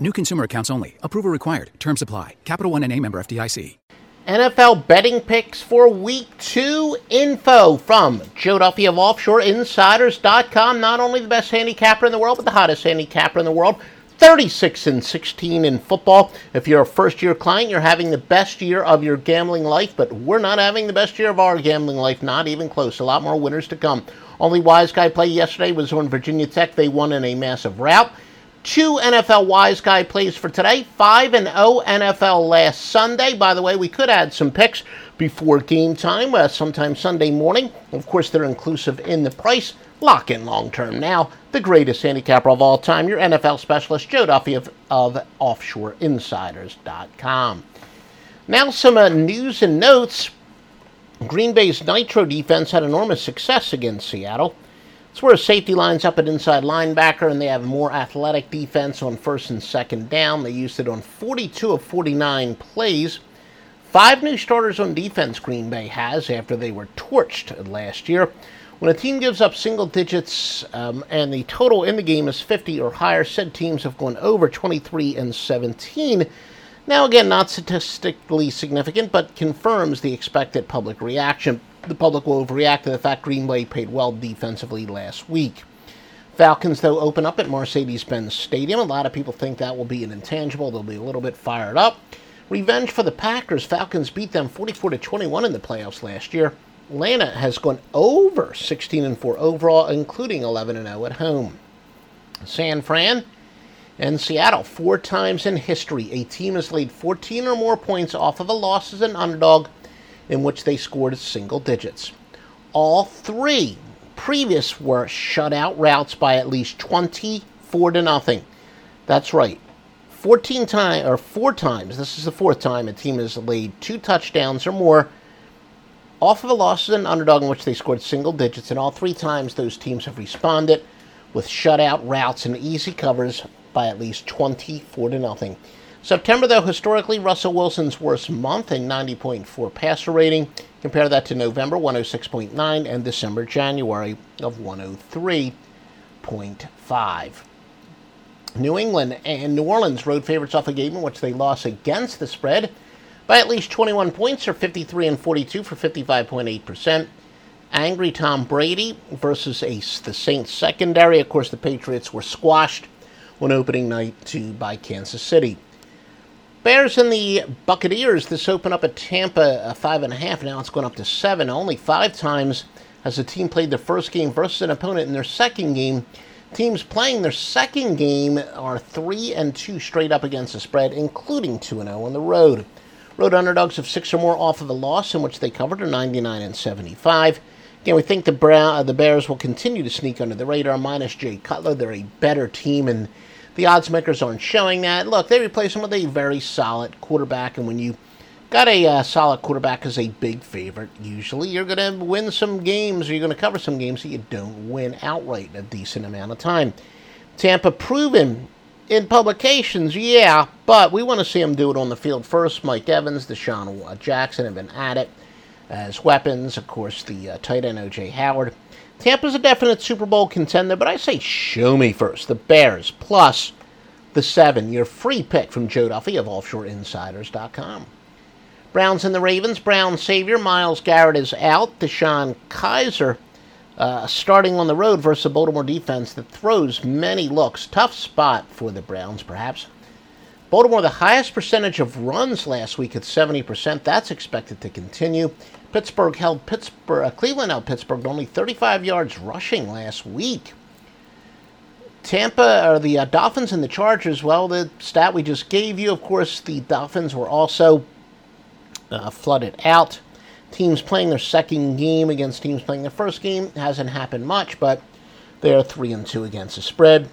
New consumer accounts only. Approval required. Terms apply. Capital One and a member FDIC. NFL betting picks for week two info from Joe Duffy of OffshoreInsiders.com. Not only the best handicapper in the world, but the hottest handicapper in the world. 36 and 16 in football. If you're a first year client, you're having the best year of your gambling life, but we're not having the best year of our gambling life, not even close. A lot more winners to come. Only wise guy play yesterday was on Virginia Tech. They won in a massive rout. Two NFL wise guy plays for today. 5 and 0 NFL last Sunday. By the way, we could add some picks before game time, uh, sometime Sunday morning. Of course, they're inclusive in the price. Lock in long term now. The greatest handicapper of all time, your NFL specialist, Joe Duffy of, of OffshoreInsiders.com. Now, some uh, news and notes. Green Bay's Nitro defense had enormous success against Seattle. It's where a safety lines up at inside linebacker, and they have more athletic defense on first and second down. They used it on 42 of 49 plays. Five new starters on defense, Green Bay has after they were torched last year. When a team gives up single digits um, and the total in the game is 50 or higher, said teams have gone over 23 and 17. Now, again, not statistically significant, but confirms the expected public reaction the public will overreact to the fact Green Bay played well defensively last week. Falcons, though, open up at Mercedes Benz Stadium. A lot of people think that will be an intangible. They'll be a little bit fired up. Revenge for the Packers. Falcons beat them 44 to 21 in the playoffs last year. Atlanta has gone over 16 and 4 overall, including 11 and 0 at home. San Fran and Seattle, four times in history, a team has laid 14 or more points off of a loss as an underdog in which they scored single digits. All three previous were shutout routes by at least 24 to nothing. That's right. 14 times or four times, this is the fourth time a team has laid two touchdowns or more off of a loss as an underdog in which they scored single digits, and all three times those teams have responded with shutout routes and easy covers by at least 24 to nothing. September, though, historically Russell Wilson's worst month in 90.4 passer rating. Compare that to November, 106.9, and December, January of 103.5. New England and New Orleans road favorites off a game in which they lost against the spread by at least 21 points, or 53 and 42 for 55.8%. Angry Tom Brady versus a, the Saints secondary. Of course, the Patriots were squashed on opening night to by Kansas City. Bears and the Buccaneers. This opened up at Tampa uh, five and a half. Now it's gone up to seven. Only five times has the team played their first game versus an opponent in their second game. Teams playing their second game are three and two straight up against the spread, including two and zero on the road. Road underdogs of six or more off of the loss in which they covered are 99 and 75. Again, we think the uh, the Bears will continue to sneak under the radar. Minus Jay Cutler, they're a better team and the odds makers aren't showing that. Look, they replace him with a very solid quarterback, and when you got a uh, solid quarterback as a big favorite, usually you're going to win some games, or you're going to cover some games that you don't win outright in a decent amount of time. Tampa proven in publications, yeah, but we want to see them do it on the field first. Mike Evans, DeSean Jackson have been at it as weapons. Of course, the uh, tight end O.J. Howard. Tampa's a definite Super Bowl contender, but I say show me first. The Bears plus the seven. Your free pick from Joe Duffy of OffshoreInsiders.com. Browns and the Ravens. Brown savior Myles Garrett is out. DeShone Kizer uh, starting on the road versus a Baltimore defense that throws many looks. Tough spot for the Browns, perhaps. Baltimore, the highest percentage of runs last week at 70%. That's expected to continue. Pittsburgh held Pittsburgh, uh, Cleveland held Pittsburgh only 35 yards rushing last week. Tampa or the uh, Dolphins and the Chargers. Well, the stat we just gave you, of course, the Dolphins were also uh, flooded out. Teams playing their second game against teams playing their first game hasn't happened much, but they're three and two against the spread.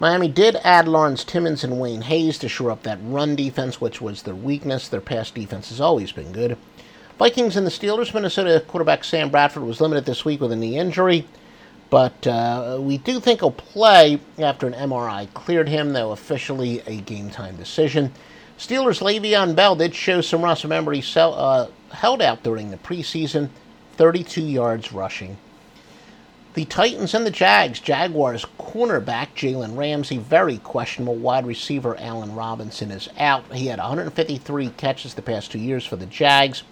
Miami did add Lawrence Timmons and Wayne Hayes to shore up that run defense, which was their weakness. Their pass defense has always been good. Vikings and the Steelers. Minnesota quarterback Sam Bradford was limited this week with a knee injury, but uh, we do think he'll play after an MRI cleared him, though officially a game time decision. Steelers' Le'Veon Bell did show some rust. Remember, he sell, uh, held out during the preseason, 32 yards rushing. The Titans and the Jags. Jaguars cornerback Jalen Ramsey, very questionable. Wide receiver Allen Robinson is out. He had 153 catches the past two years for the Jags.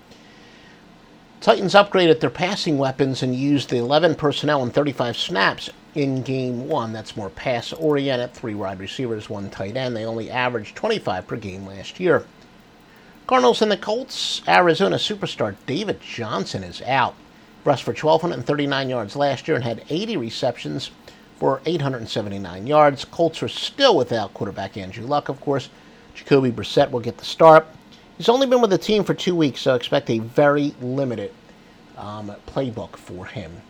Titans upgraded their passing weapons and used the 11 personnel and 35 snaps in game one. That's more pass oriented. Three wide receivers, one tight end. They only averaged 25 per game last year. Cardinals and the Colts. Arizona superstar David Johnson is out rushed for 1,239 yards last year and had 80 receptions for 879 yards. Colts are still without quarterback Andrew Luck, of course. Jacoby Brissett will get the start. He's only been with the team for two weeks, so expect a very limited um, playbook for him.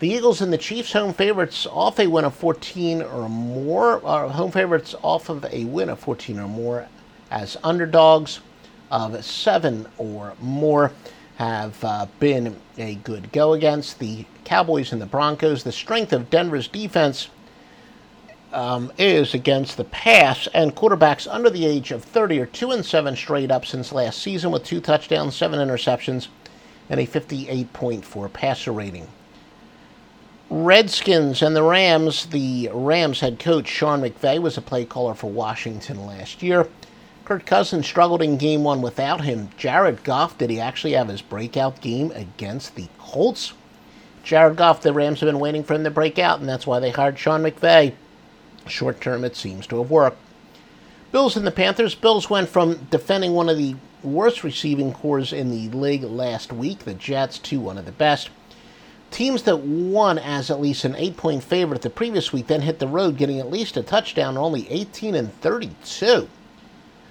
The Eagles and the Chiefs, home favorites, off a win of 14 or more. Are home favorites off of a win of 14 or more as underdogs of seven or more have uh, been a good go against the Cowboys and the Broncos. The strength of Denver's defense um, is against the pass, and quarterbacks under the age of 30 are 2 and 7 straight up since last season with two touchdowns, seven interceptions, and a 58.4 passer rating. Redskins and the Rams. The Rams head coach Sean McVay was a play caller for Washington last year. Kirk Cousins struggled in game one without him. Jared Goff, did he actually have his breakout game against the Colts? Jared Goff, the Rams have been waiting for him to break out, and that's why they hired Sean McVay. Short term, it seems to have worked. Bills and the Panthers. Bills went from defending one of the worst receiving corps in the league last week, the Jets, to one of the best. Teams that won as at least an eight point favorite the previous week then hit the road, getting at least a touchdown, only 18 and 32.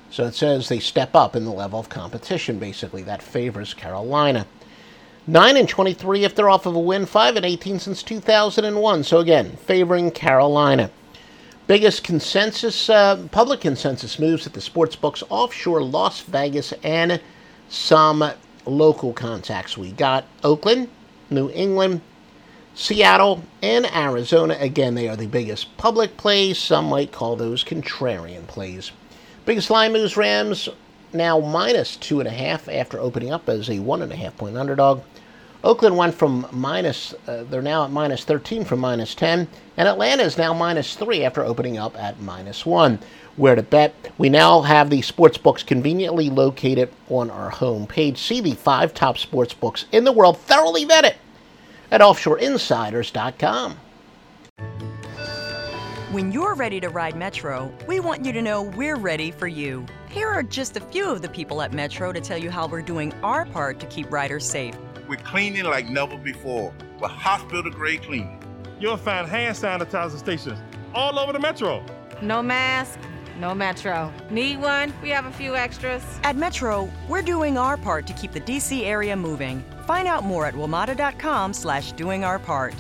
So it says they step up in the level of competition, basically. That favors Carolina. 9 and 23 if they're off of a win, 5 and 18 since 2001. So again, favoring Carolina. Biggest consensus, uh, public consensus moves at the sports books offshore Las Vegas and some local contacts. We got Oakland, New England, Seattle, and Arizona. Again, they are the biggest public plays. Some might call those contrarian plays. Biggest line moves Rams now minus two and a half after opening up as a one and a half point underdog. Oakland went from minus, uh, they're now at minus 13 from minus 10, and Atlanta is now minus 3 after opening up at minus 1. Where to bet? We now have the sports books conveniently located on our home page. See the five top sports books in the world thoroughly vetted at offshoreinsiders.com. When you're ready to ride Metro, we want you to know we're ready for you. Here are just a few of the people at Metro to tell you how we're doing our part to keep riders safe. We're cleaning like never before with hospital grade cleaning. You'll find hand sanitizer stations all over the Metro. No mask, no Metro. Need one? We have a few extras. At Metro, we're doing our part to keep the DC area moving. Find out more at WMATA.com slash doing our part.